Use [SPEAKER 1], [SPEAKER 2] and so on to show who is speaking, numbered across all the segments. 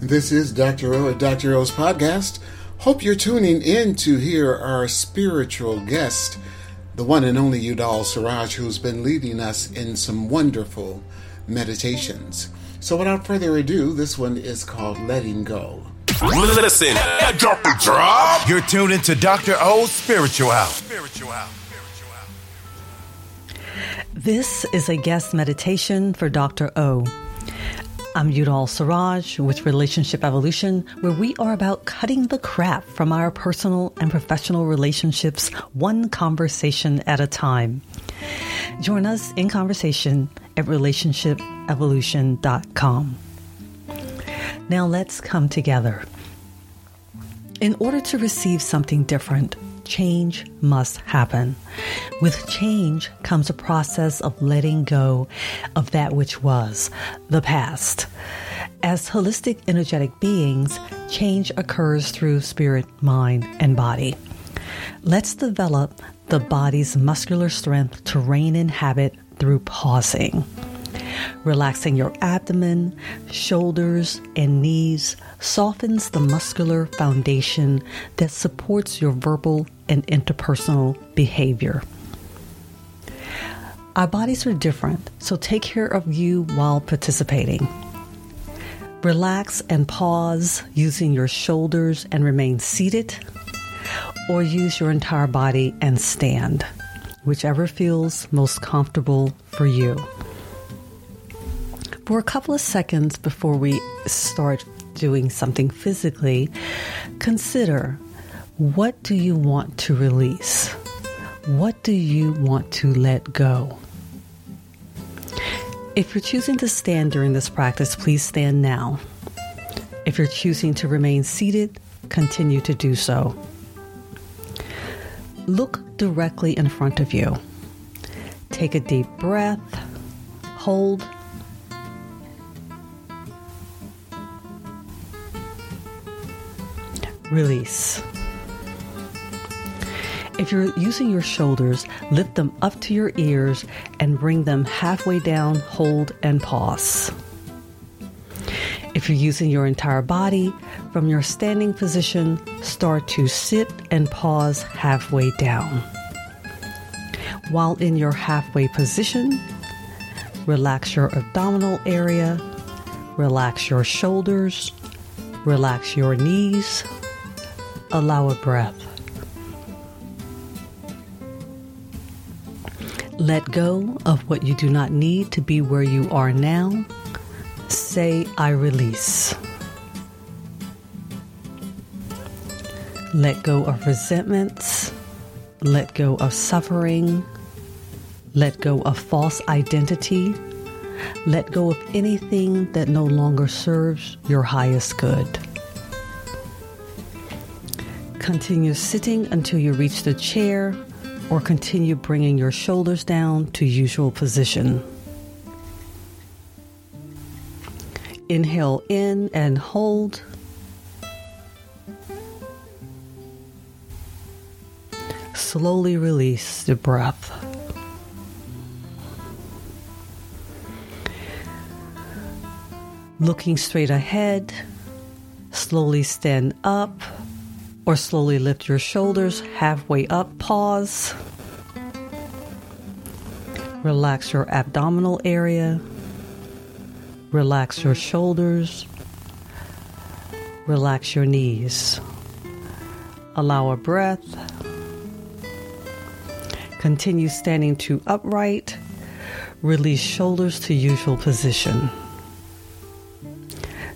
[SPEAKER 1] This is Dr. O at Dr. O's podcast. Hope you're tuning in to hear our spiritual guest, the one and only Udal Siraj, who's been leading us in some wonderful meditations. So, without further ado, this one is called Letting Go.
[SPEAKER 2] Listen, drop the drop.
[SPEAKER 3] You're tuned into Dr. O's Spiritual House. Spiritual House.
[SPEAKER 4] This is a guest meditation for Dr. O. I'm Udal Siraj with Relationship Evolution, where we are about cutting the crap from our personal and professional relationships one conversation at a time. Join us in conversation at relationshipevolution.com. Now let's come together. In order to receive something different, change must happen. With change comes a process of letting go of that which was, the past. As holistic energetic beings, change occurs through spirit, mind, and body. Let's develop the body's muscular strength to rein in habit through pausing. Relaxing your abdomen, shoulders, and knees softens the muscular foundation that supports your verbal and interpersonal behavior. Our bodies are different, so take care of you while participating. Relax and pause using your shoulders and remain seated, or use your entire body and stand, whichever feels most comfortable for you. For a couple of seconds before we start doing something physically, consider what do you want to release? What do you want to let go? If you're choosing to stand during this practice, please stand now. If you're choosing to remain seated, continue to do so. Look directly in front of you. Take a deep breath, hold, release. If you're using your shoulders, lift them up to your ears and bring them halfway down, hold, and pause. If you're using your entire body, from your standing position, start to sit and pause halfway down. While in your halfway position, relax your abdominal area, relax your shoulders, relax your knees, allow a breath. Let go of what you do not need to be where you are now. Say, I release. Let go of resentments. Let go of suffering. Let go of false identity. Let go of anything that no longer serves your highest good. Continue sitting until you reach the chair or continue bringing your shoulders down to usual position. Inhale in and hold. Slowly release the breath. Looking straight ahead, slowly stand up or slowly lift your shoulders halfway up, pause. Relax your abdominal area. Relax your shoulders. Relax your knees. Allow a breath. Continue standing to upright. Release shoulders to usual position.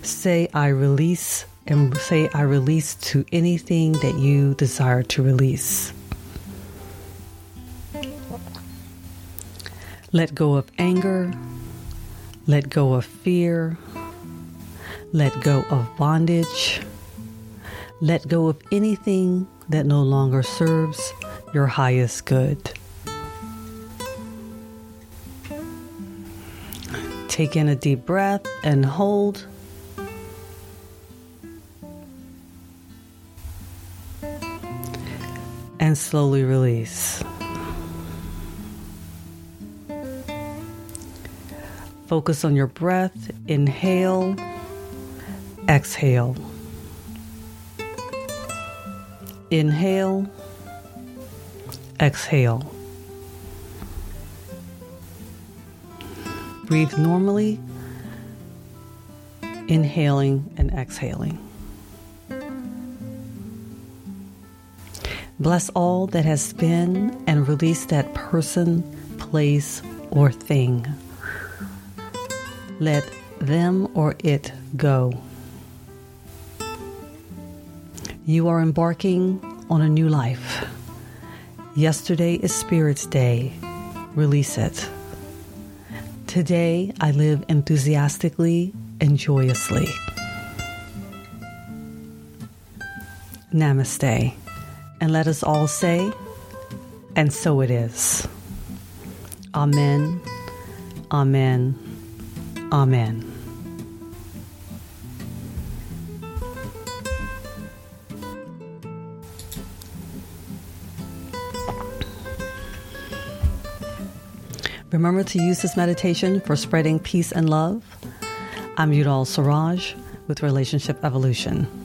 [SPEAKER 4] Say, I release and say, I release to anything that you desire to release. Let go of anger. Let go of fear. Let go of bondage. Let go of anything that no longer serves your highest good. Take in a deep breath and hold. And slowly release. Focus on your breath. Inhale exhale. Inhale, exhale. Breathe normally, inhaling and exhaling. Bless all that has been and release that person, place, or thing. Let them or it go. You are embarking on a new life. Yesterday is Spirit's Day. Release it. Today I live enthusiastically and joyously. Namaste. And let us all say, and so it is. Amen. Amen. Amen. Remember to use this meditation for spreading peace and love. I'm Yudal Siraj with Relationship Evolution.